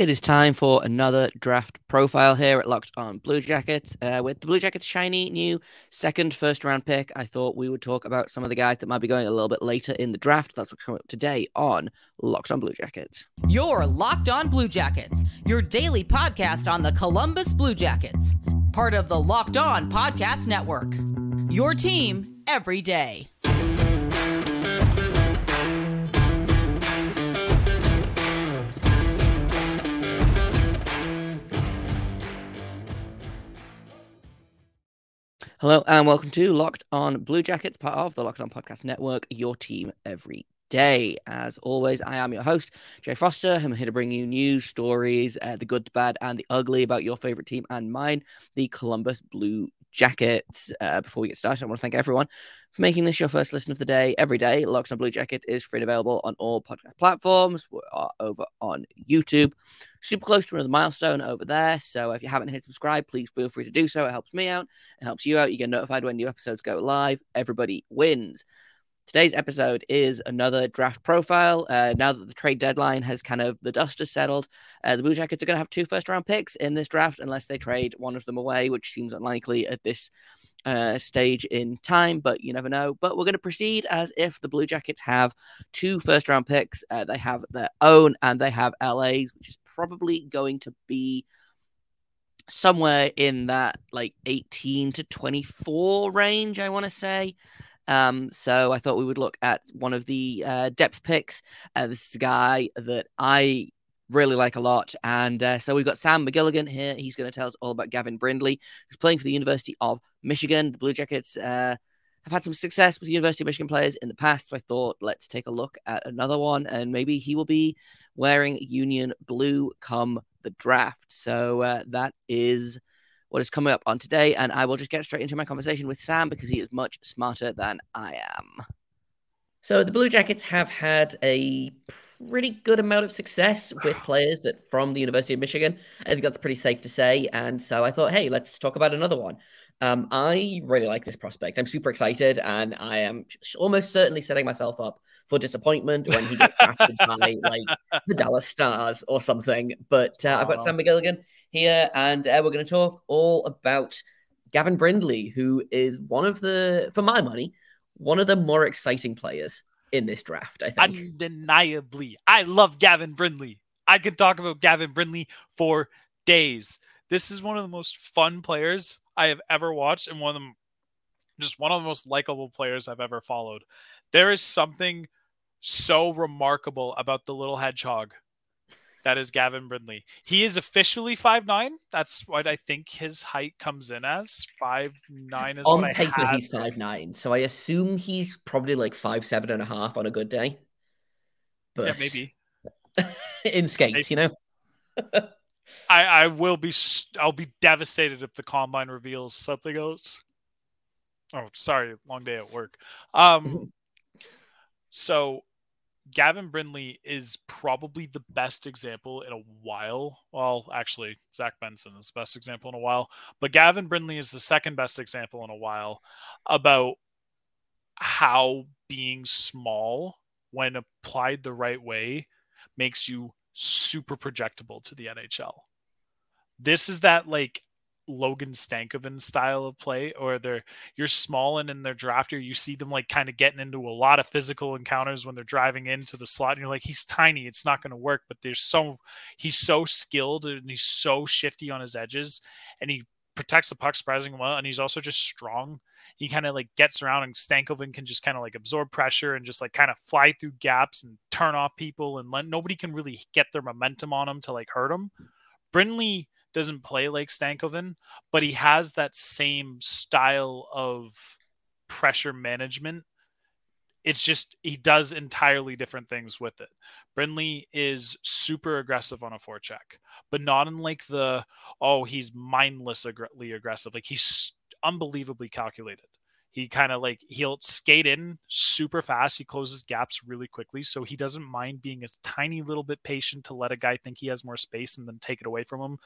It is time for another draft profile here at Locked On Blue Jackets. Uh, with the Blue Jackets' shiny new second first round pick, I thought we would talk about some of the guys that might be going a little bit later in the draft. That's what's coming up today on Locked On Blue Jackets. Your Locked On Blue Jackets, your daily podcast on the Columbus Blue Jackets, part of the Locked On Podcast Network. Your team every day. Hello and welcome to Locked On Blue Jackets, part of the Locked On Podcast Network, your team every day. As always, I am your host, Jay Foster. I'm here to bring you news, stories, uh, the good, the bad, and the ugly about your favorite team and mine, the Columbus Blue Jackets. Uh, before we get started, I want to thank everyone for making this your first listen of the day every day. Locked on Blue Jacket is free and available on all podcast platforms. We are over on YouTube. Super close to another milestone over there. So if you haven't hit subscribe, please feel free to do so. It helps me out. It helps you out. You get notified when new episodes go live. Everybody wins. Today's episode is another draft profile. Uh, now that the trade deadline has kind of the dust has settled, uh, the Blue Jackets are going to have two first round picks in this draft unless they trade one of them away, which seems unlikely at this uh, stage in time, but you never know. But we're going to proceed as if the Blue Jackets have two first round picks. Uh, they have their own and they have LA's, which is probably going to be somewhere in that like 18 to 24 range, I want to say. Um, so I thought we would look at one of the uh, depth picks. Uh, this is a guy that I really like a lot. And uh, so we've got Sam McGilligan here. He's going to tell us all about Gavin Brindley, who's playing for the University of Michigan. The Blue Jackets uh, have had some success with University of Michigan players in the past. So I thought, let's take a look at another one. And maybe he will be wearing Union blue come the draft. So uh, that is what is coming up on today. And I will just get straight into my conversation with Sam because he is much smarter than I am. So the Blue Jackets have had a pretty good amount of success with players that from the University of Michigan. I think that's pretty safe to say. And so I thought, hey, let's talk about another one. Um, I really like this prospect. I'm super excited, and I am almost certainly setting myself up for disappointment when he gets drafted by like the Dallas Stars or something. But uh, I've got Sam McGilligan here, and uh, we're going to talk all about Gavin Brindley, who is one of the, for my money, one of the more exciting players in this draft. I think undeniably, I love Gavin Brindley. I could talk about Gavin Brindley for days. This is one of the most fun players I have ever watched, and one of them, just one of the most likable players I've ever followed. There is something so remarkable about the little hedgehog that is Gavin Brindley. He is officially five nine. That's what I think his height comes in as. Five nine is on paper he's five nine. So I assume he's probably like five seven and a half on a good day. But yeah, maybe in skates, maybe. you know. I I will be I'll be devastated if the combine reveals something else. Oh, sorry, long day at work. Um, so Gavin Brindley is probably the best example in a while. Well, actually, Zach Benson is the best example in a while, but Gavin Brindley is the second best example in a while about how being small, when applied the right way, makes you super projectable to the NHL. This is that like Logan Stankoven style of play, or they're you're small and in their drafter, you see them like kind of getting into a lot of physical encounters when they're driving into the slot, and you're like, he's tiny, it's not going to work. But there's so he's so skilled and he's so shifty on his edges, and he protects the puck surprisingly well, and he's also just strong. He kind of like gets around, and Stankoven can just kind of like absorb pressure and just like kind of fly through gaps and turn off people, and let, nobody can really get their momentum on him to like hurt him. Brindley doesn't play like Stankoven, but he has that same style of pressure management. It's just he does entirely different things with it. Brindley is super aggressive on a forecheck, but not in like the oh he's mindlessly aggressive. Like he's unbelievably calculated. He kind of like he'll skate in super fast. He closes gaps really quickly, so he doesn't mind being a tiny little bit patient to let a guy think he has more space and then take it away from him.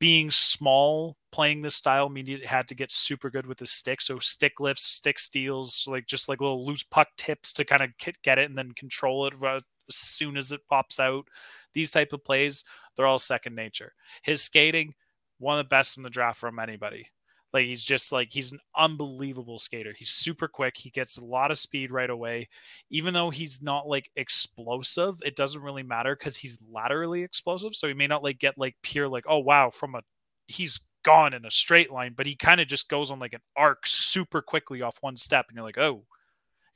Being small, playing this style mean he had to get super good with his stick. So stick lifts, stick steals, like just like little loose puck tips to kind of get it and then control it as soon as it pops out. These type of plays, they're all second nature. His skating, one of the best in the draft from anybody. Like he's just like he's an unbelievable skater. He's super quick. He gets a lot of speed right away. Even though he's not like explosive, it doesn't really matter because he's laterally explosive. So he may not like get like pure like, oh wow, from a he's gone in a straight line, but he kind of just goes on like an arc super quickly off one step, and you're like, oh.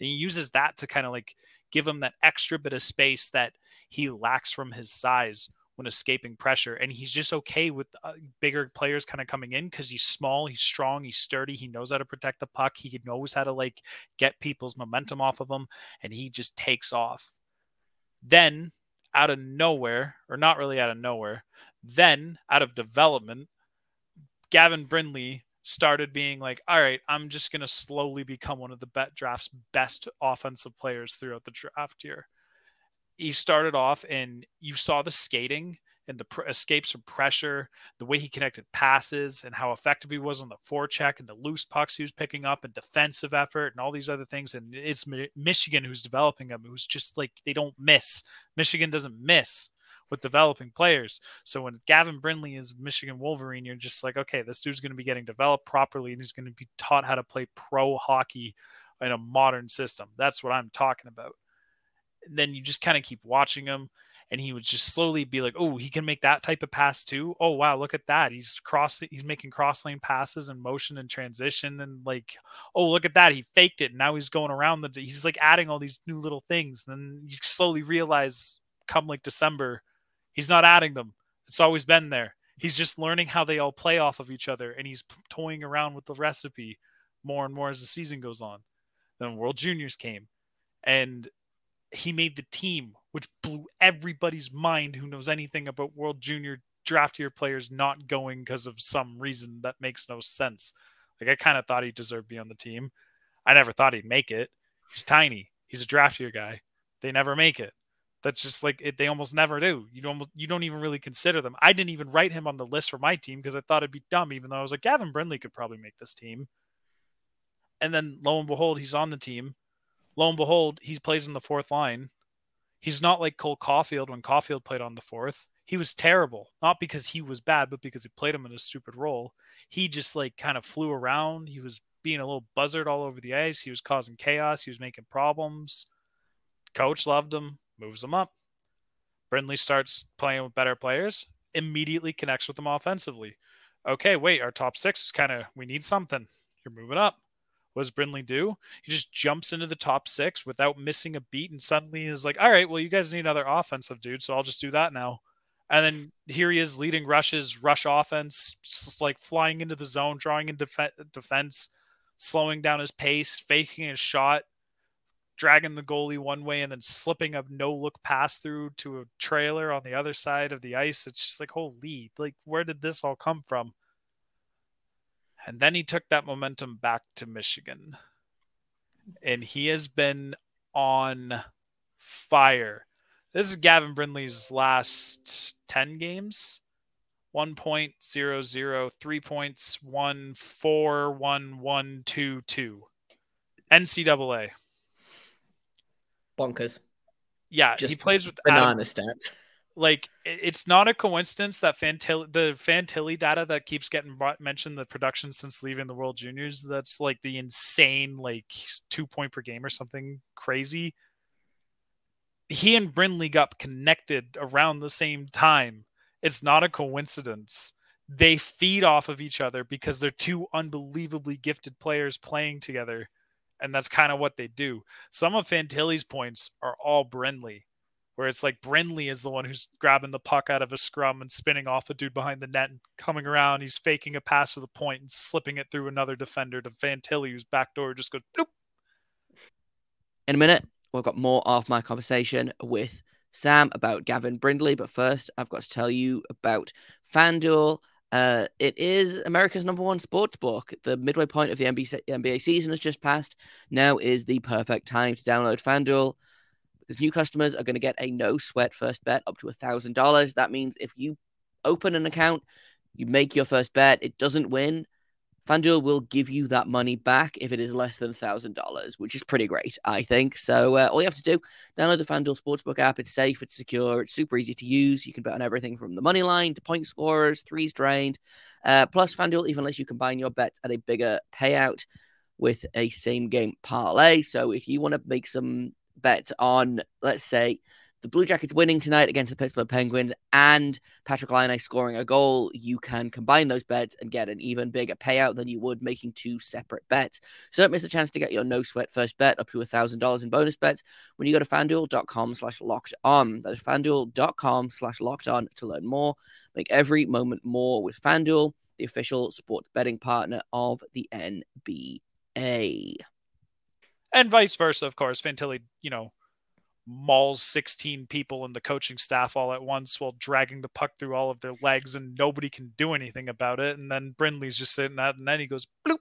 And he uses that to kind of like give him that extra bit of space that he lacks from his size when escaping pressure. And he's just okay with uh, bigger players kind of coming in because he's small, he's strong, he's sturdy, he knows how to protect the puck, he knows how to like get people's momentum off of him, and he just takes off. Then, out of nowhere, or not really out of nowhere, then out of development, Gavin Brindley started being like, all right, I'm just going to slowly become one of the bet draft's best offensive players throughout the draft here he started off and you saw the skating and the pr- escapes from pressure, the way he connected passes, and how effective he was on the forecheck and the loose pucks he was picking up, and defensive effort, and all these other things. And it's Mi- Michigan who's developing him, who's just like they don't miss. Michigan doesn't miss with developing players. So when Gavin Brindley is Michigan Wolverine, you're just like, okay, this dude's going to be getting developed properly, and he's going to be taught how to play pro hockey in a modern system. That's what I'm talking about then you just kind of keep watching him and he would just slowly be like, "Oh, he can make that type of pass too. Oh, wow, look at that. He's crossing he's making cross lane passes and motion and transition and like, oh, look at that. He faked it. And now he's going around the he's like adding all these new little things. And then you slowly realize come like December, he's not adding them. It's always been there. He's just learning how they all play off of each other and he's toying around with the recipe more and more as the season goes on. Then World Juniors came and he made the team, which blew everybody's mind who knows anything about World Junior draft year players not going because of some reason that makes no sense. Like I kind of thought he deserved to be on the team. I never thought he'd make it. He's tiny. He's a draft year guy. They never make it. That's just like it, they almost never do. You don't you don't even really consider them. I didn't even write him on the list for my team because I thought it'd be dumb. Even though I was like Gavin Brindley could probably make this team. And then lo and behold, he's on the team lo and behold, he plays in the fourth line. He's not like Cole Caufield when Caufield played on the fourth. He was terrible, not because he was bad, but because he played him in a stupid role. He just like kind of flew around. He was being a little buzzard all over the ice. He was causing chaos. He was making problems. Coach loved him, moves him up. Brindley starts playing with better players, immediately connects with them offensively. Okay, wait, our top six is kind of, we need something. You're moving up. What does Brindley do? He just jumps into the top six without missing a beat and suddenly is like, all right, well, you guys need another offensive dude, so I'll just do that now. And then here he is leading rushes, rush offense, just like flying into the zone, drawing in def- defense, slowing down his pace, faking a shot, dragging the goalie one way, and then slipping a no look pass through to a trailer on the other side of the ice. It's just like, holy, like, where did this all come from? And then he took that momentum back to Michigan. And he has been on fire. This is Gavin Brindley's last 10 games. 1.00, 3 points, 1 4, 1 1 2 2. NCAA. Bonkers. Yeah, Just he plays with banana Adam, stats like it's not a coincidence that Fantilli, the Fantilli data that keeps getting brought, mentioned the production since leaving the World Juniors that's like the insane like two point per game or something crazy. He and Brindley got connected around the same time. It's not a coincidence. They feed off of each other because they're two unbelievably gifted players playing together, and that's kind of what they do. Some of Fantilli's points are all Brindley where it's like Brindley is the one who's grabbing the puck out of a scrum and spinning off a dude behind the net and coming around. He's faking a pass to the point and slipping it through another defender to Fantilli, whose back door just goes bloop. In a minute, we've got more of my conversation with Sam about Gavin Brindley. But first, I've got to tell you about FanDuel. Uh, it is America's number one sports book. The midway point of the NBA, NBA season has just passed. Now is the perfect time to download FanDuel because new customers are going to get a no sweat first bet up to a thousand dollars. That means if you open an account, you make your first bet, it doesn't win. FanDuel will give you that money back if it is less than $1,000, which is pretty great, I think. So uh, all you have to do, download the FanDuel Sportsbook app. It's safe, it's secure, it's super easy to use. You can bet on everything from the money line to point scorers, threes drained. Uh, plus, FanDuel even lets you combine your bets at a bigger payout with a same game parlay. So if you want to make some bets on, let's say, the Blue Jackets winning tonight against the Pittsburgh Penguins and Patrik Laine scoring a goal, you can combine those bets and get an even bigger payout than you would making two separate bets. So don't miss the chance to get your no sweat first bet up to $1,000 in bonus bets when you go to fanduel.com slash locked on. That is fanduel.com slash locked on to learn more. Make every moment more with Fanduel, the official sports betting partner of the NBA. And vice versa, of course. Fantilli, you know, mauls 16 people in the coaching staff all at once while dragging the puck through all of their legs and nobody can do anything about it. And then Brindley's just sitting out and then he goes bloop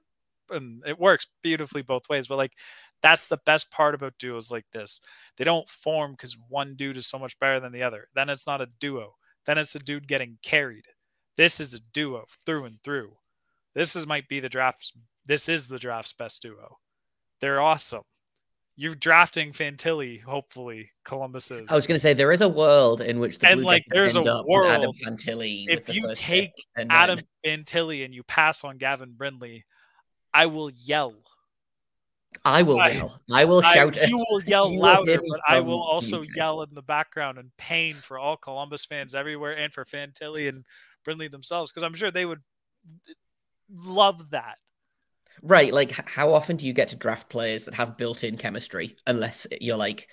and it works beautifully both ways. But like that's the best part about duos like this. They don't form because one dude is so much better than the other. Then it's not a duo. Then it's a dude getting carried. This is a duo through and through. This is might be the draft's this is the draft's best duo. They're awesome you're drafting Fantilli, hopefully Columbus is. I was going to say there is a world in which the and Blue like there's a world Adam Fantilli. If you take Adam then... Fantilli and you pass on Gavin Brindley, I will yell. I will I, yell. I will I, shout. You will yell you louder, will but I will also yell in the background in pain for all Columbus fans everywhere and for Fantilli and Brindley themselves because I'm sure they would love that. Right, like how often do you get to draft players that have built-in chemistry unless you're like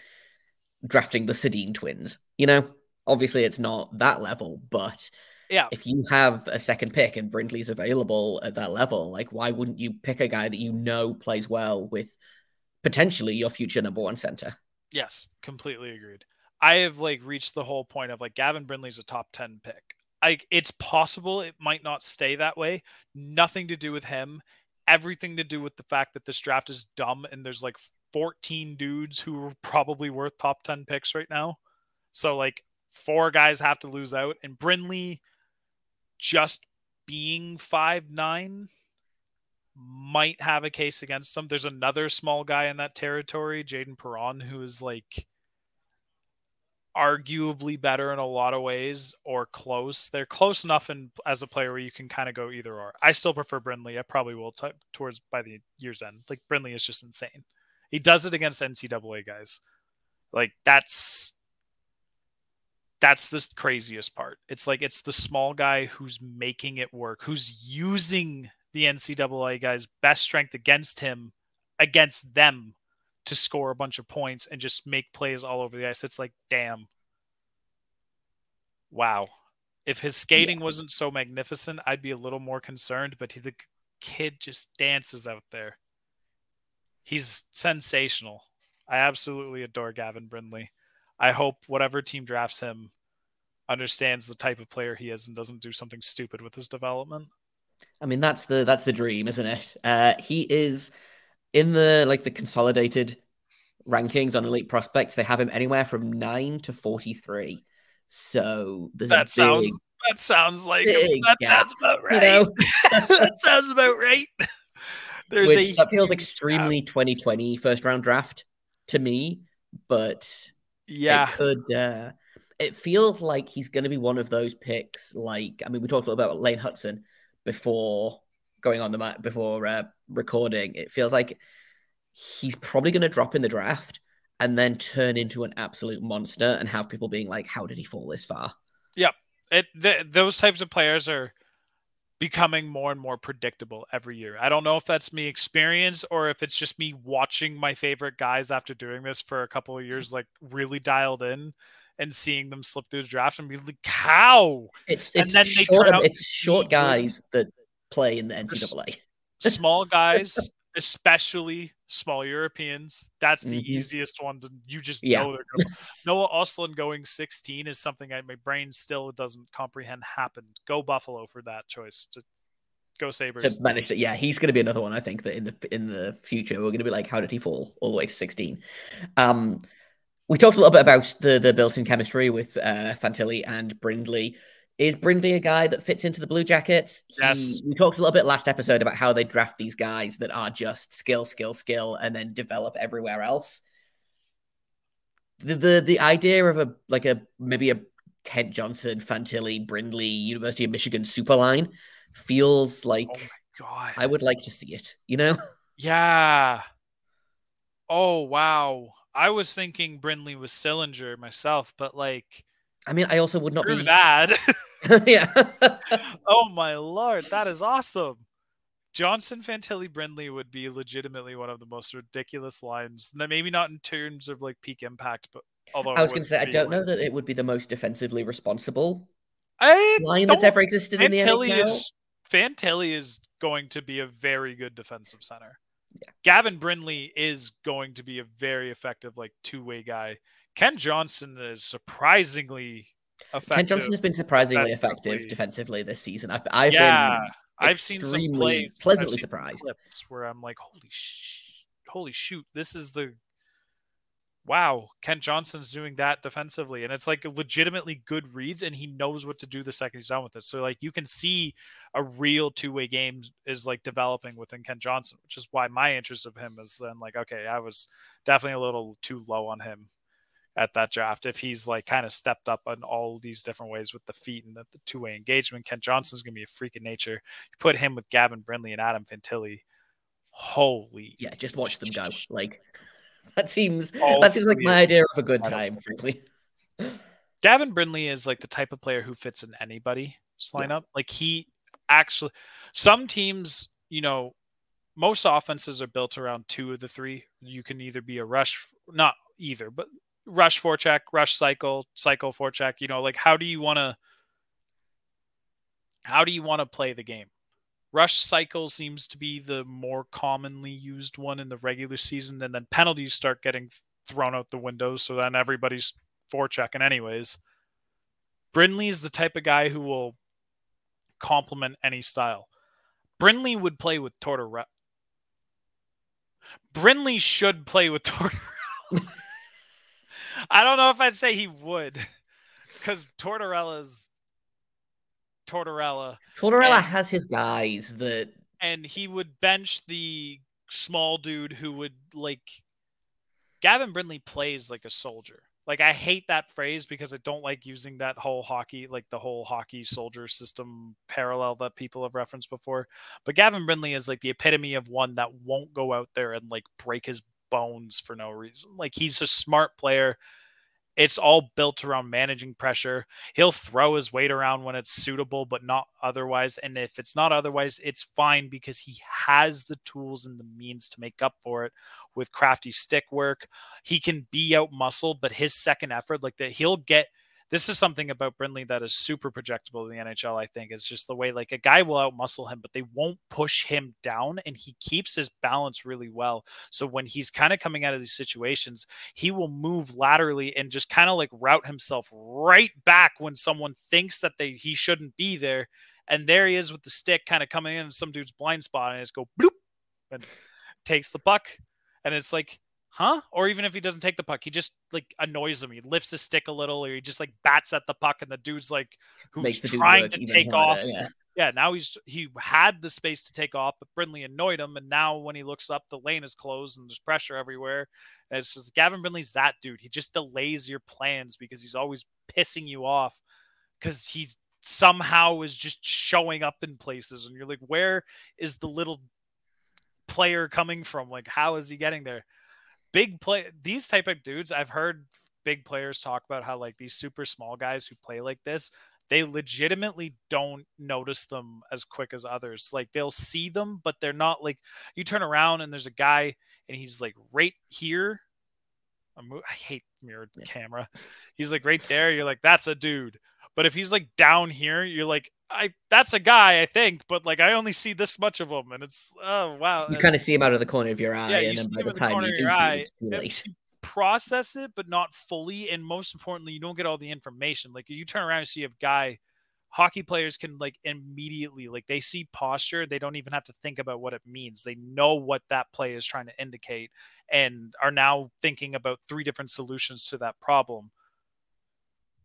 drafting the Sedin twins? You know, obviously it's not that level, but yeah, if you have a second pick and Brindley's available at that level, like why wouldn't you pick a guy that you know plays well with potentially your future number one center? Yes, completely agreed. I have like reached the whole point of like Gavin Brindley's a top 10 pick. Like it's possible it might not stay that way. Nothing to do with him everything to do with the fact that this draft is dumb and there's like 14 dudes who are probably worth top 10 picks right now. So like four guys have to lose out and Brindley just being five nine might have a case against him. There's another small guy in that territory, Jayden Perron, who is like arguably better in a lot of ways or close. They're close enough in as a player where you can kind of go either or. I still prefer Brindley. I probably will t- towards by the year's end. Like Brindley is just insane. He does it against NCAA guys. Like that's that's the craziest part. It's like it's the small guy who's making it work, who's using the NCAA guys' best strength against him, against them to score a bunch of points and just make plays all over the ice. It's like, damn. Wow. If his skating yeah. wasn't so magnificent, I'd be a little more concerned, but he, the kid just dances out there. He's sensational. I absolutely adore Gavin Brindley. I hope whatever team drafts him understands the type of player he is and doesn't do something stupid with his development. I mean, that's the that's the dream, isn't it? Uh, he is in the like the consolidated rankings on elite prospects, they have him anywhere from nine to forty-three. So that sounds that sounds like that sounds about right. You know? that sounds about right. There's Which, a that feels extremely 2020 first round draft to me, but yeah, it could. Uh, it feels like he's going to be one of those picks. Like, I mean, we talked a little about Lane Hutson before going on the mat before uh, recording, it feels like he's probably going to drop in the draft and then turn into an absolute monster and have people being like, "How did he fall this far?" Yep, it th- those types of players are becoming more and more predictable every year. I don't know if that's me experience or if it's just me watching my favorite guys after doing this for a couple of years, like really dialed in and seeing them slip through the draft and be like, "How?" It's, it's and then they short, turn out it's short guys that play in the NCAA. small guys, especially small Europeans, that's the mm-hmm. easiest one to you just yeah. know they're gonna Noah Ostlund going 16 is something I my brain still doesn't comprehend happened. Go Buffalo for that choice to go Sabres. To manage it. Yeah, he's gonna be another one I think that in the in the future we're gonna be like, how did he fall all the way to 16? Um we talked a little bit about the the built-in chemistry with uh, Fantilli and Brindley Is Brindley a guy that fits into the Blue Jackets? He, Yes. We talked a little bit last episode about how they draft these guys that are just skill, skill, skill, and then develop everywhere else. The the the idea of a like a maybe a Kent Johnson, Fantilli, Brindley, University of Michigan super line feels like Oh my god. I would like to see it. You know? Yeah. Oh wow. I was thinking Brindley was Sillinger myself, but like I mean, I also would not screw be that. yeah. oh my lord, that is awesome. Johnson Fantilli Brindley would be legitimately one of the most ridiculous lines. Now, Maybe not in terms of like peak impact, but although I was going to say, I don't know that it would be the most defensively responsible I line that's ever existed in the Fantilli NHL. is Fantilli is going to be a very good defensive center. Yeah. Gavin Brindley is going to be a very effective like two-way guy. Kent Johnson is surprisingly effective. Kent Johnson has been surprisingly effective defensively this season. I've, I've yeah, been I've seen some plays, pleasantly surprised. clips where I'm like, holy sh- holy shoot, this is the wow. Kent Johnson's doing that defensively, and it's like legitimately good reads, and he knows what to do the second he's done with it. So like you can see a real two way game is like developing within Kent Johnson, which is why my interest of him is then like okay, I was definitely a little too low on him at that draft. If he's like kind of stepped up in all these different ways with the feet and the, the two way engagement, Kent Johnson's gonna be a freak of nature. You put him with Gavin Brindley and Adam Fantilli. Holy Yeah, just watch them go. Like that seems All that seems like my idea of a good time, frankly. Gavin Brindley is like the type of player who fits in anybody's Yeah. lineup. Like he actually, some teams, you know, most offenses are built around two of the three. You can either be a rush, not either, but rush forecheck, rush cycle, cycle forecheck. You know, like how do you want to, how do you want to play the game? Rush cycle seems to be the more commonly used one in the regular season, and then penalties start getting thrown out the window. So then everybody's forechecking anyways. Brindley is the type of guy who will complement any style. Brindley would play with Tortorella. Brindley should play with Tortorella. I don't know if I'd say he would, because Tortorella's Tortorella, Tortorella And- has his guys that and he would bench the small dude who would like. Gavin Brindley plays like a soldier. Like I hate that phrase because I don't like using that whole hockey, like the whole hockey soldier system parallel that people have referenced before. But Gavin Brindley is like the epitome of one that won't go out there and like break his bones for no reason. Like he's a smart player. It's all built around managing pressure. He'll throw his weight around when it's suitable, but not otherwise. And if it's not otherwise, it's fine because he has the tools and the means to make up for it with crafty stick work. He can be out muscled, but his second effort, like that, he'll get. This is something about Brindley that is super projectable in the NHL. I think is just the way like a guy will outmuscle him, but they won't push him down, and he keeps his balance really well. So when he's kind of coming out of these situations, he will move laterally and just kind of like route himself right back when someone thinks that they he shouldn't be there. And there he is with the stick kind of coming in some dude's blind spot and just go bloop and takes the puck. And it's like, huh? Or even if he doesn't take the puck, he just like annoys him. He lifts his stick a little or he just like bats at the puck and the dude's like who's trying to take harder, off Yeah. yeah, now he's he had the space to take off, but Brindley annoyed him, and now when he looks up, the lane is closed and there's pressure everywhere. And it's just Gavin Brindley's that dude. He just delays your plans because he's always pissing you off because he somehow is just showing up in places, and you're like, where is the little player coming from? Like, how is he getting there? Big play. These type of dudes, I've heard big players talk about how like these super small guys who play like this they legitimately don't notice them as quick as others. Like they'll see them, but they're not like you turn around and there's a guy and he's like right here. I hate mirrored Yeah. camera. He's like right there. You're like, that's a dude. But if he's like down here, you're like, I that's a guy, I think, but like I only see this much of him, and it's oh wow. You kind of see him out of the corner of your eye, Yeah, you and then by the the time you do see eye, it, it's too late. process it, but not fully. And most importantly, you don't get all the information. Like you turn around and see a guy. Hockey players can like immediately like they see posture. They don't even have to think about what it means. They know what that play is trying to indicate, and are now thinking about three different solutions to that problem.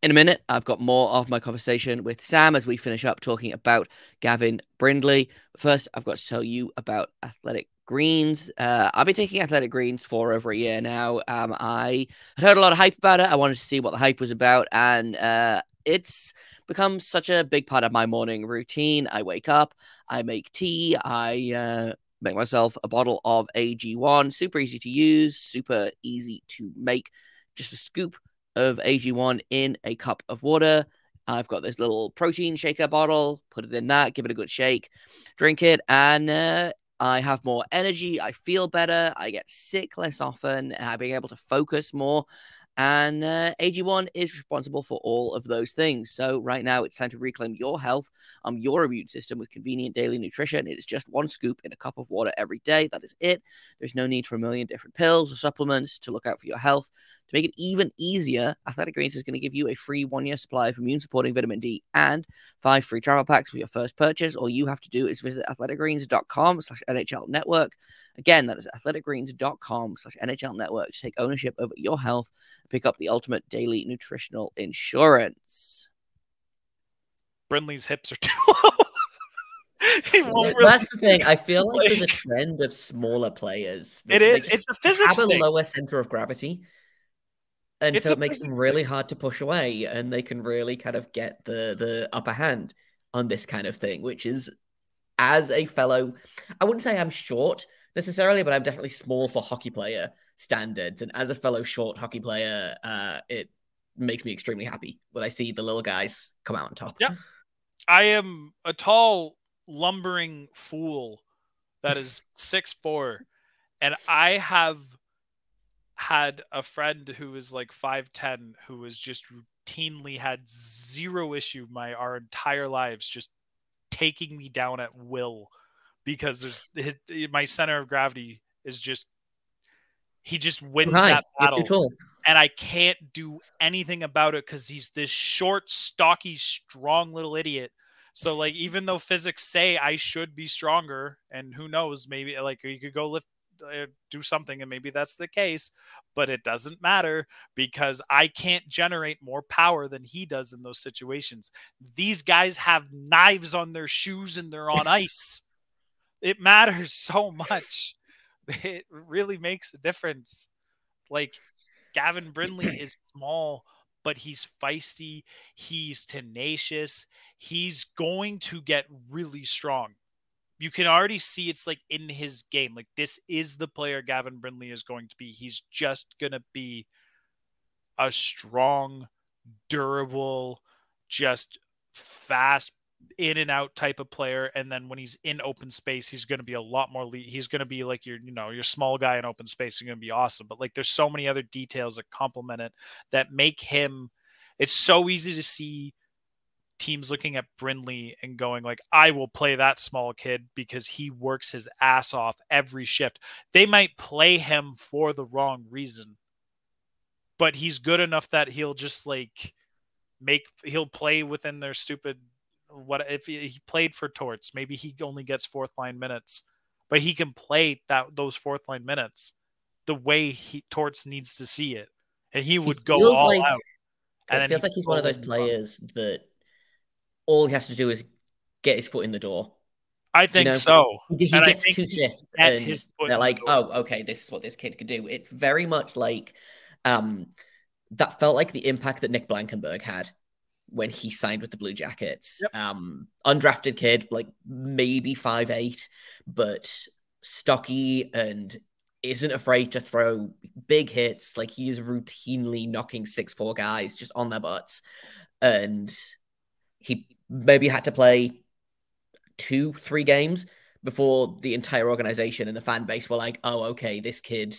In a minute, I've got more of my conversation with Sam as we finish up talking about Gavin Brindley. First, I've got to tell you about Athletic Greens. Uh, I've been taking Athletic Greens for over a year now. Um, I had heard a lot of hype about it. I wanted to see what the hype was about, and uh, it's become such a big part of my morning routine. I wake up, I make tea, I uh, make myself a bottle of AG1. Super easy to use, super easy to make. Just a scoop of AG1 in a cup of water. I've got this little protein shaker bottle, put it in that, give it a good shake, drink it, and uh, I have more energy. I feel better. I get sick less often. I'm being able to focus more. And uh, AG1 is responsible for all of those things. So, right now, it's time to reclaim your health, um, your immune system with convenient daily nutrition. It is just one scoop in a cup of water every day. That is it. There's no need for a million different pills or supplements to look out for your health. To make it even easier, Athletic Greens is going to give you a free one year supply of immune supporting vitamin D and five free travel packs with your first purchase. All you have to do is visit athleticgreens.com slash NHL network. Again, that is athleticgreens.com slash NHL network to take ownership over your health and pick up the ultimate daily nutritional insurance. Brindley's hips are too low. really That's the thing. I feel like, like, there's a trend of smaller players. It is. It's a physics have thing. a lower center of gravity and it's so it makes them really hard to push away and they can really kind of get the the upper hand on this kind of thing which is as a fellow i wouldn't say i'm short necessarily but i'm definitely small for hockey player standards. And as a fellow short hockey player uh it makes me extremely happy when i see the little guys come out on top. Yeah i am a tall lumbering fool that is six four and i have had a friend who was like 5'10 who was just routinely had zero issue my our entire lives just taking me down at will because there's his, my center of gravity is just he just wins right. that battle. and i can't do anything about it because he's this short stocky strong little idiot. So like even though physics say i should be stronger and who knows maybe like you could go lift uh, do something and maybe that's the case but it doesn't matter because i can't generate more power than he does in those situations. These guys have knives on their shoes and they're on ice it matters so much it really makes a difference like gavin brindley is small but he's feisty he's tenacious he's going to get really strong you can already see it's like in his game. Like this is the player Gavin Brindley is going to be. He's just gonna be a strong, durable, just fast in and out type of player and then when he's in open space he's going to be a lot more le- he's going to be like your you know your small guy in open space he's going to be awesome but like there's so many other details that complement it that make him it's so easy to see teams looking at Brindley and going like, I will play that small kid because he works his ass off every shift. They might play him for the wrong reason, but he's good enough that he'll just like make he'll play within their stupid what if he, played for Torts, maybe he only gets fourth line minutes, but he can play that those fourth line minutes the way he Torts needs to see it, and he would go all like, out. And it feels like he's one of those players that all he has to do is get his foot in the door. I think you know? so. He, he gets two shifts, and they're like, "Oh, okay, this is what this kid could do." It's very much like um, that felt like the impact that Nick Blankenburg had when he signed with the Blue Jackets. Yep. Um, undrafted kid, like maybe five eight, but stocky and isn't afraid to throw big hits. Like he is routinely knocking six four guys just on their butts, and he maybe had to play two, three games before the entire organization and the fan base were like, "Oh, okay, this kid,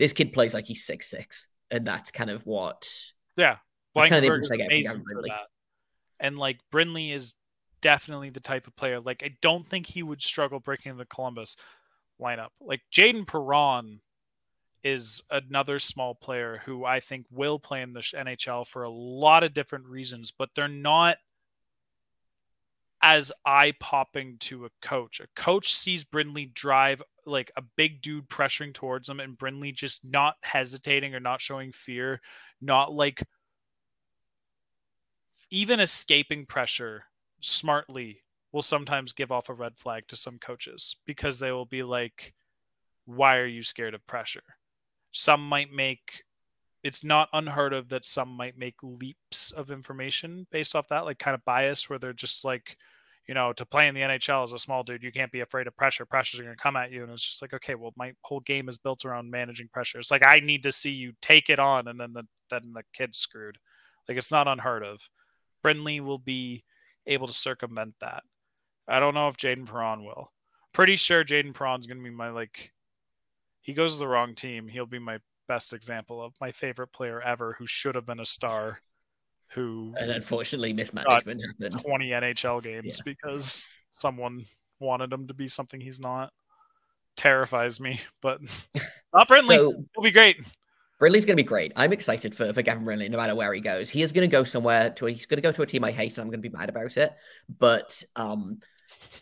this kid plays like he's six six, and that's kind of what." Yeah, kind of get from Brindley. And like Brindley is definitely the type of player. Like I don't think he would struggle breaking the Columbus lineup. Like Jayden Perron is another small player who I think will play in the NHL for a lot of different reasons, but they're not as eye popping to a coach. A coach sees Brindley drive like a big dude pressuring towards him, and Brindley just not hesitating or not showing fear, not like even escaping pressure smartly will sometimes give off a red flag to some coaches because they will be like, why are you scared of pressure? Some might make it's not unheard of that some might make leaps of information based off that, like kind of bias, where they're just like, you know, to play in the NHL as a small dude, you can't be afraid of pressure. Pressure's going to come at you. And it's just like, okay, well, my whole game is built around managing pressure. It's like, I need to see you take it on. And then the, then the kid's screwed. Like, it's not unheard of. Brindley will be able to circumvent that. I don't know if Jayden Perron will. Pretty sure Jayden Perron's going to be my, like, he goes to the wrong team. He'll be my best example of my favorite player ever who should have been a star who and unfortunately mismanagement happened 20 NHL games yeah. because someone wanted him to be something he's not. Terrifies me, but not Brindley. So, It'll be great. Brindley's going to be great. I'm excited for, for Gavin Brindley no matter where he goes. He is going to go somewhere to a, he's going to go to a team I hate and I'm going to be mad about it. But um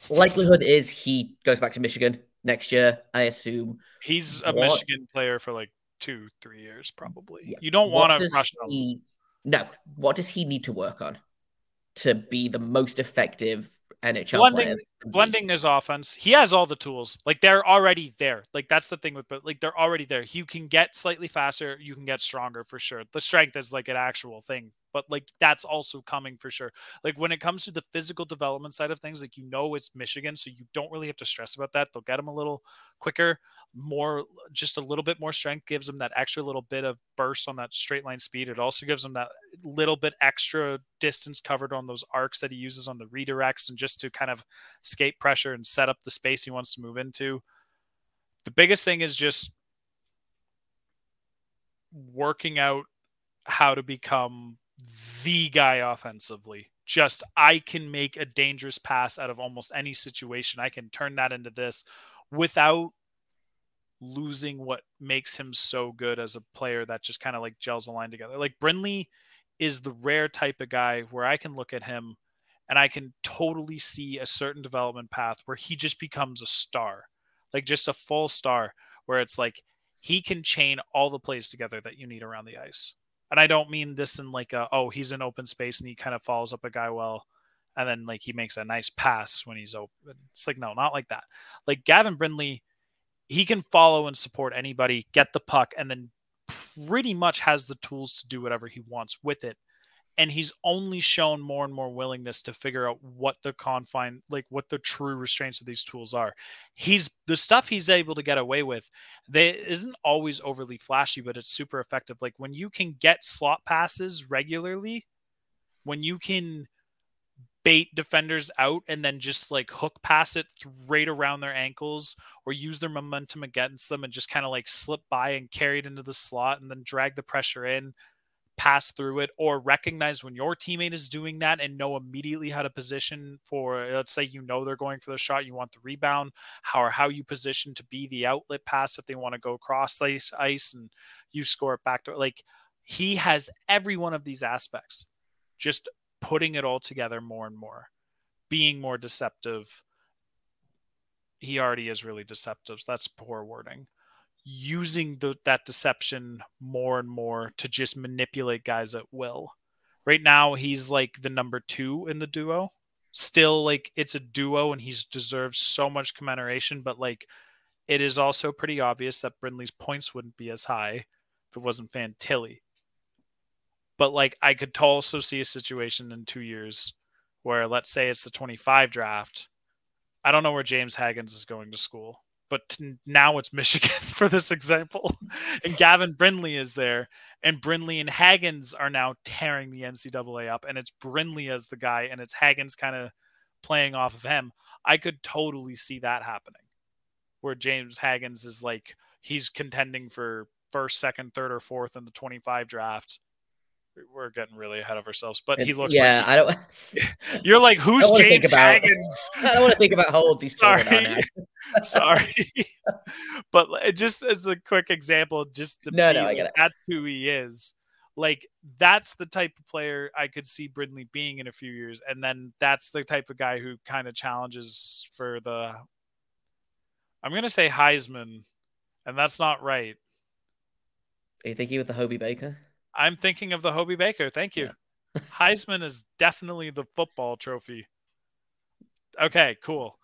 likelihood is he goes back to Michigan next year, I assume. He's a what? Michigan player for like two, three years, probably. Yeah. You don't want to rush he, No. What does he need to work on to be the most effective NHL blending, player? Blending his offense. He has all the tools. Like they're already there. Like that's the thing with, but like they're already there. You can get slightly faster. You can get stronger for sure. The strength is like an actual thing but like that's also coming for sure. Like when it comes to the physical development side of things, like you know it's Michigan, so you don't really have to stress about that. They'll get them a little quicker, more just a little bit more strength gives them that extra little bit of burst on that straight line speed. It also gives them that little bit extra distance covered on those arcs that he uses on the redirects and just to kind of escape pressure and set up the space he wants to move into. The biggest thing is just working out how to become the guy offensively. Just I can make a dangerous pass out of almost any situation. I can turn that into this without losing what makes him so good as a player that just kind of like gels the line together. Like Brindley is the rare type of guy where I can look at him and I can totally see a certain development path where he just becomes a star, like just a full star, where it's like he can chain all the plays together that you need around the ice and I don't mean this in like a oh he's in open space and he kind of follows up a guy well, and then like he makes a nice pass when he's open. It's like no, not like that. Like Gavin Brindley, he can follow and support anybody, get the puck, and then pretty much has the tools to do whatever he wants with it and he's only shown more and more willingness to figure out what the confine like what the true restraints of these tools are. He's the stuff he's able to get away with they isn't always overly flashy but it's super effective. Like when you can get slot passes regularly when you can bait defenders out and then just like hook pass it right around their ankles or use their momentum against them and just kind of like slip by and carry it into the slot and then drag the pressure in pass through it or recognize when your teammate is doing that and know immediately how to position for let's say you know they're going for the shot you want the rebound how or how you position to be the outlet pass if they want to go cross ice ice and you score it back to like he has every one of these aspects just putting it all together more and more being more deceptive. He already is really deceptive so that's poor wording using the, that deception more and more to just manipulate guys at will. Right now, he's like the number two in the duo. Still, like it's a duo, and he's deserves so much commemoration. But like, it is also pretty obvious that Brindley's points wouldn't be as high if it wasn't Fantilli. But like, I could also see a situation in two years where, let's say, it's the 25 draft. I don't know where James Hagens is going to school but now it's Michigan for this example. And Gavin Brindley is there, and Brindley and Hagens are now tearing the NCAA up, and it's Brindley as the guy, and it's Hagens kind of playing off of him. I could totally see that happening, where James Hagens is like he's contending for first, second, third, or fourth in the 25 draft, we're getting really ahead of ourselves. But it's, he looks. Yeah, like, I don't. You're like, who's James about, Hagens? I don't want to think about how old these children are now. Sorry, but just as a quick example, just to no, be, no, I get it. That's who he is. Like that's the type of player I could see Brindley being in a few years, and then that's the type of guy who kind of challenges for the. I'm gonna say Heisman, and that's not right. Are you thinking with the Hobey Baker? I'm thinking of the Hobey Baker. Thank you. Yeah. Heisman is definitely the football trophy. Okay, cool.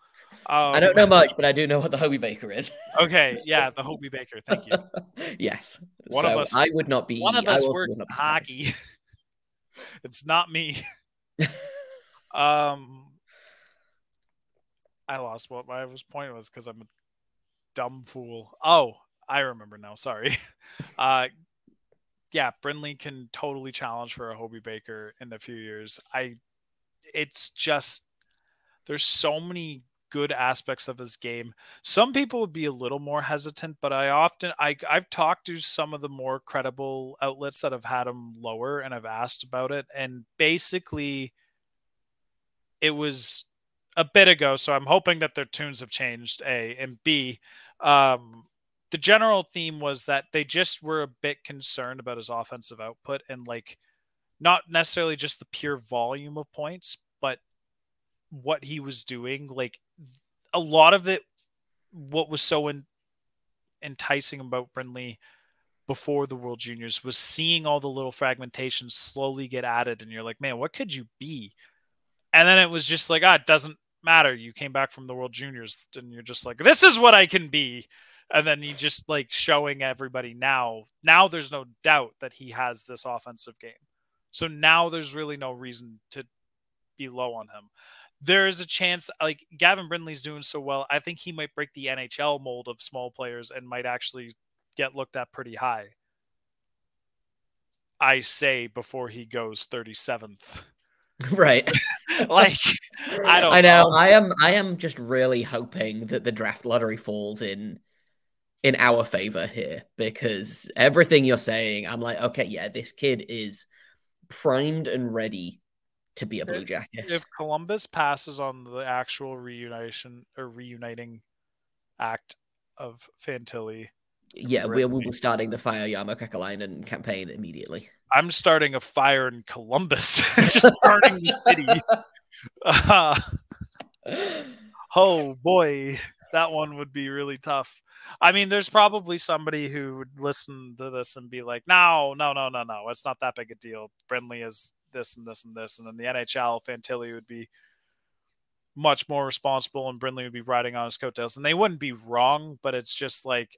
Um, I don't know much, but I do know what the Hobey Baker is. okay, yeah, the Hobey Baker. Thank you. yes. One so of us. I would not be. One of us works hockey. it's not me. um, I lost what my was point was because I'm a dumb fool. Oh, I remember now. Sorry. Uh, yeah, Brindley can totally challenge for a Hobey Baker in a few years. I, it's just there's so many good aspects of his game. Some people would be a little more hesitant, but I often I I've talked to some of the more credible outlets that have had him lower and I've asked about it and basically it was a bit ago, so I'm hoping that their tunes have changed A and B um the general theme was that they just were a bit concerned about his offensive output and like not necessarily just the pure volume of points, but what he was doing. Like a lot of it, what was so in, enticing about Brindley before the World Juniors was seeing all the little fragmentations slowly get added, and you're like, man, what could you be? And then it was just like, ah, it doesn't matter. You came back from the World Juniors, and you're just like, this is what I can be. And then he just like showing everybody now. Now there's no doubt that he has this offensive game. So now there's really no reason to be low on him there is a chance like Gavin Brindley's doing so well. I think he might break the NHL mold of small players and might actually get looked at pretty high. I say before he goes 37th. Right. like I don't I know. know. I am I am just really hoping that the draft lottery falls in in our favor here because everything you're saying, I'm like, okay, yeah, this kid is primed and ready to be a Blue Jacket. If Columbus passes on the actual reunition or reuniting act of Fantilli, yeah, we will be starting the Fire Kekalainen campaign immediately. I'm starting a fire in Columbus, just burning the city. Uh, oh boy, that one would be really tough. I mean, there's probably somebody who would listen to this and be like, "No, no, no, no, no, it's not that big a deal." Brindley is this and this and this, and then the NHL Fantilli would be much more responsible, and Brindley would be riding on his coattails, and they wouldn't be wrong, but it's just like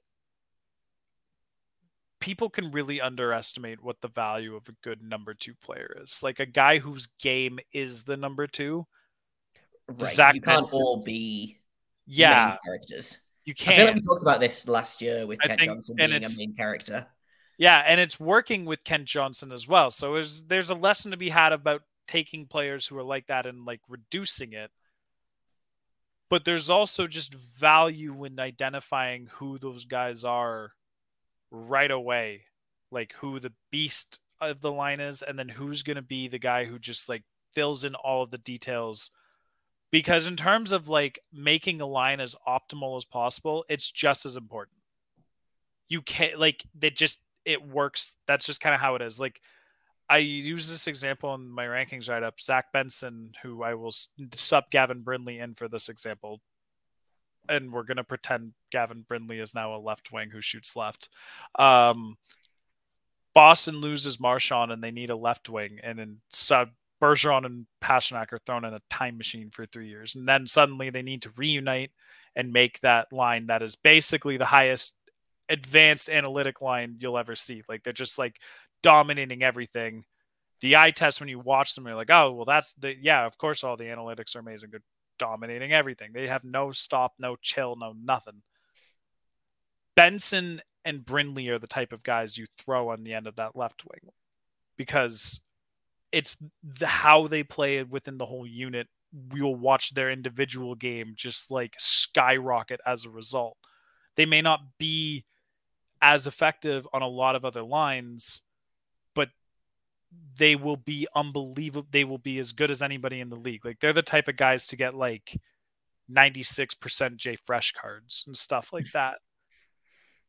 people can really underestimate what the value of a good number two player is. Like a guy whose game is the number two. Right. Zach you can't all be yeah characters. You can't. I feel like we talked about this last year with Kent Johnson being a main character. Yeah, and it's working with Kent Johnson as well. So there's there's a lesson to be had about taking players who are like that and like reducing it. But there's also just value in identifying who those guys are right away. Like who the beast of the line is and then who's going to be the guy who just like fills in all of the details because in terms of like making a line as optimal as possible it's just as important you can't like they just it works. That's just kind of how it is. Like I use this example in my rankings write up. Zach Benson, who I will sub Gavin Brindley in for this example, and we're gonna pretend Gavin Brindley is now a left wing who shoots left. Um, Boston loses Marchand and they need a left wing, and then sub Bergeron and Pastrnak are thrown in a time machine for three years, and then suddenly they need to reunite and make that line that is basically the highest advanced analytic line you'll ever see. Like they're just like dominating everything. The eye test when you watch them, you're like, oh well, that's the yeah. Of course, all the analytics are amazing. They're dominating everything. They have no stop, no chill, no nothing. Benson and Brindley are the type of guys you throw on the end of that left wing because it's the how they play within the whole unit. We'll watch their individual game just like skyrocket as a result. They may not be as effective on a lot of other lines, but they will be unbelievable. They will be as good as anybody in the league. Like they're the type of guys to get like 96% J Fresh cards and stuff like that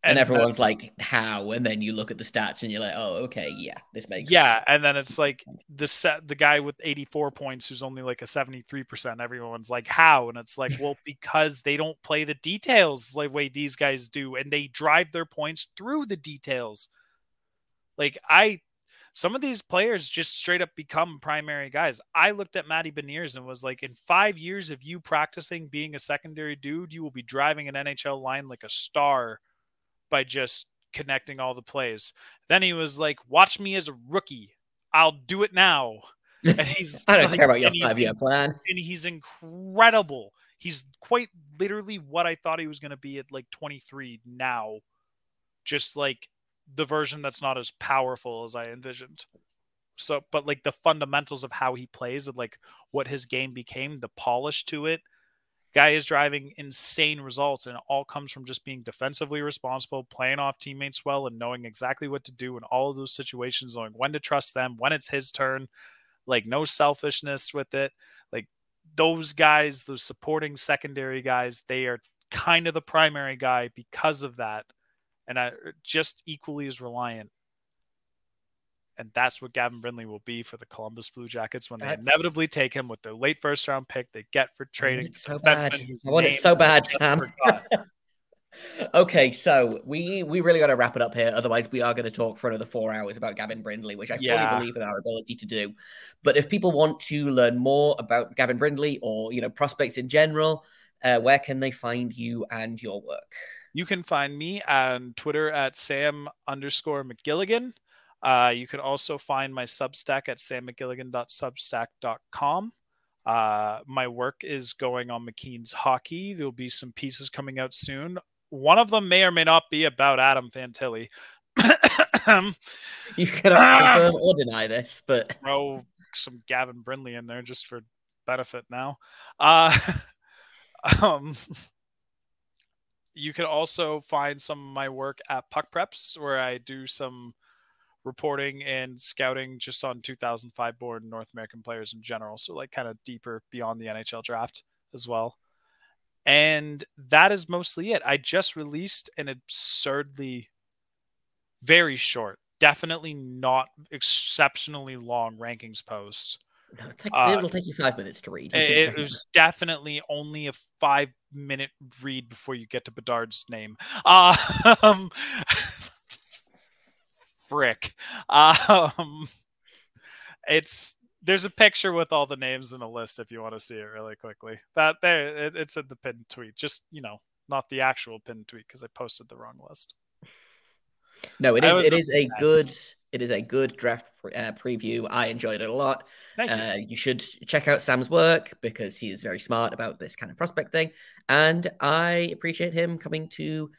and, and everyone's like how? And then you look at the stats and you're like oh okay yeah this makes yeah and then it's like the set the guy with 84 points who's only like a 73% everyone's like how? And it's like well because they don't play the details the way these guys do and they drive their points through the details. Like i some of these players just straight up become primary guys. I looked at Matty Beniers and was like, in five years of you practicing being a secondary dude, you will be driving an NHL line like a star by just connecting all the plays. Then he was like, watch me as a rookie. I'll do it now. And he's I don't like, care about your five year plan. And he's incredible. He's quite literally what I thought he was going to be at like 23 now. Just like the version that's not as powerful as I envisioned. So, but like the fundamentals of how he plays and like what his game became, the polish to it, guy is driving insane results and it all comes from just being defensively responsible playing off teammates well and knowing exactly what to do in all of those situations knowing when to trust them when it's his turn like no selfishness with it like those guys those supporting secondary guys they are kind of the primary guy because of that and I just equally as reliant. And that's what Gavin Brindley will be for the Columbus Blue Jackets when they that's... inevitably take him with their late first round pick they get for trading. so bad. I want it so bad, Sam. okay, so we we really got to wrap it up here. Otherwise, we are going to talk for another four hours about Gavin Brindley, which I yeah. fully believe in our ability to do. But if people want to learn more about Gavin Brindley or you know prospects in general, uh, where can they find you and your work? You can find me on Twitter at Sam underscore McGilligan. Uh, you can also find my Substack at sammcgilligan.substack.com. Uh, my work is going on McKeen's hockey. There'll be some pieces coming out soon. One of them may or may not be about Adam Fantilli. you cannot confirm or deny this, but throw some Gavin Brindley in there just for benefit now. Uh, um, you can also find some of my work at Puck Preps, where I do some reporting and scouting just on 2005 born North American players in general. So, like, kind of deeper beyond the NHL draft as well. And that is mostly it. I just released an absurdly very short, definitely not exceptionally long rankings post It'll take, uh, it'll take you five minutes to read. It, it was definitely only a five minute read before you get to Bedard's name. Um, frick. Um, it's there's a picture with all the names in the list if you want to see it really quickly. That there, it, it's in the pinned tweet. Just you know, not the actual pinned tweet because I posted the wrong list. No, it is. It is a good. It is a good draft uh, preview. I enjoyed it a lot. You. Uh, you. should check out Sam's work because he is very smart about this kind of prospect thing, and I appreciate him coming to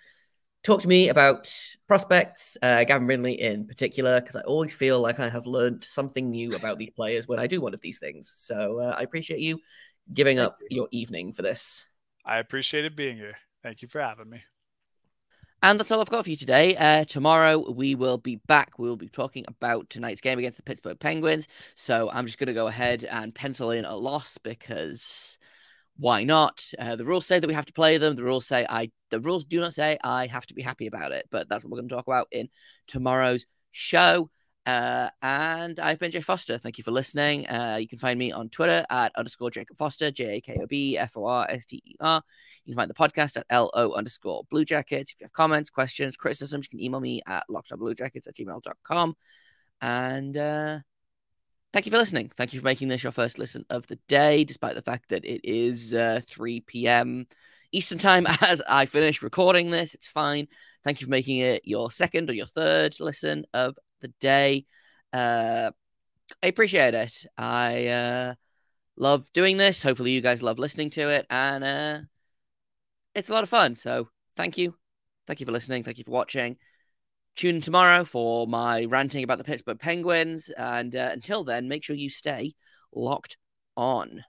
talk to me about prospects, uh, Gavin Brindley in particular, because I always feel like I have learned something new about these players when I do one of these things. So uh, I appreciate you giving Thank up you. your evening for this. I appreciated being here. Thank you for having me. And that's all I've got for you today. Uh, tomorrow we will be back. We'll be talking about tonight's game against the Pittsburgh Penguins. So I'm just going to go ahead and pencil in a loss because why not? Uh, the rules say that we have to play them. The rules say I. The rules do not say I have to be happy about it. But that's what we're going to talk about in tomorrow's show. Uh, and I've been Jay Foster. Thank you for listening. Uh, you can find me on Twitter at underscore Jakob Forster, J A K O B F O R S T E R. You can find the podcast at L O underscore Blue Jackets. If you have comments, questions, criticisms, you can email me at lockedonbluejackets at gmail.com. And uh, thank you for listening. Thank you for making this your first listen of the day, despite the fact that it is uh, 3 p.m. Eastern time as I finish recording this. It's fine. Thank you for making it your second or your third listen of the day. Uh, I appreciate it. I uh, love doing this. Hopefully, you guys love listening to it, and uh, it's a lot of fun. So, thank you, thank you for listening. Thank you for watching. Tune in tomorrow for my ranting about the Pittsburgh Penguins, and uh, until then, make sure you stay locked on.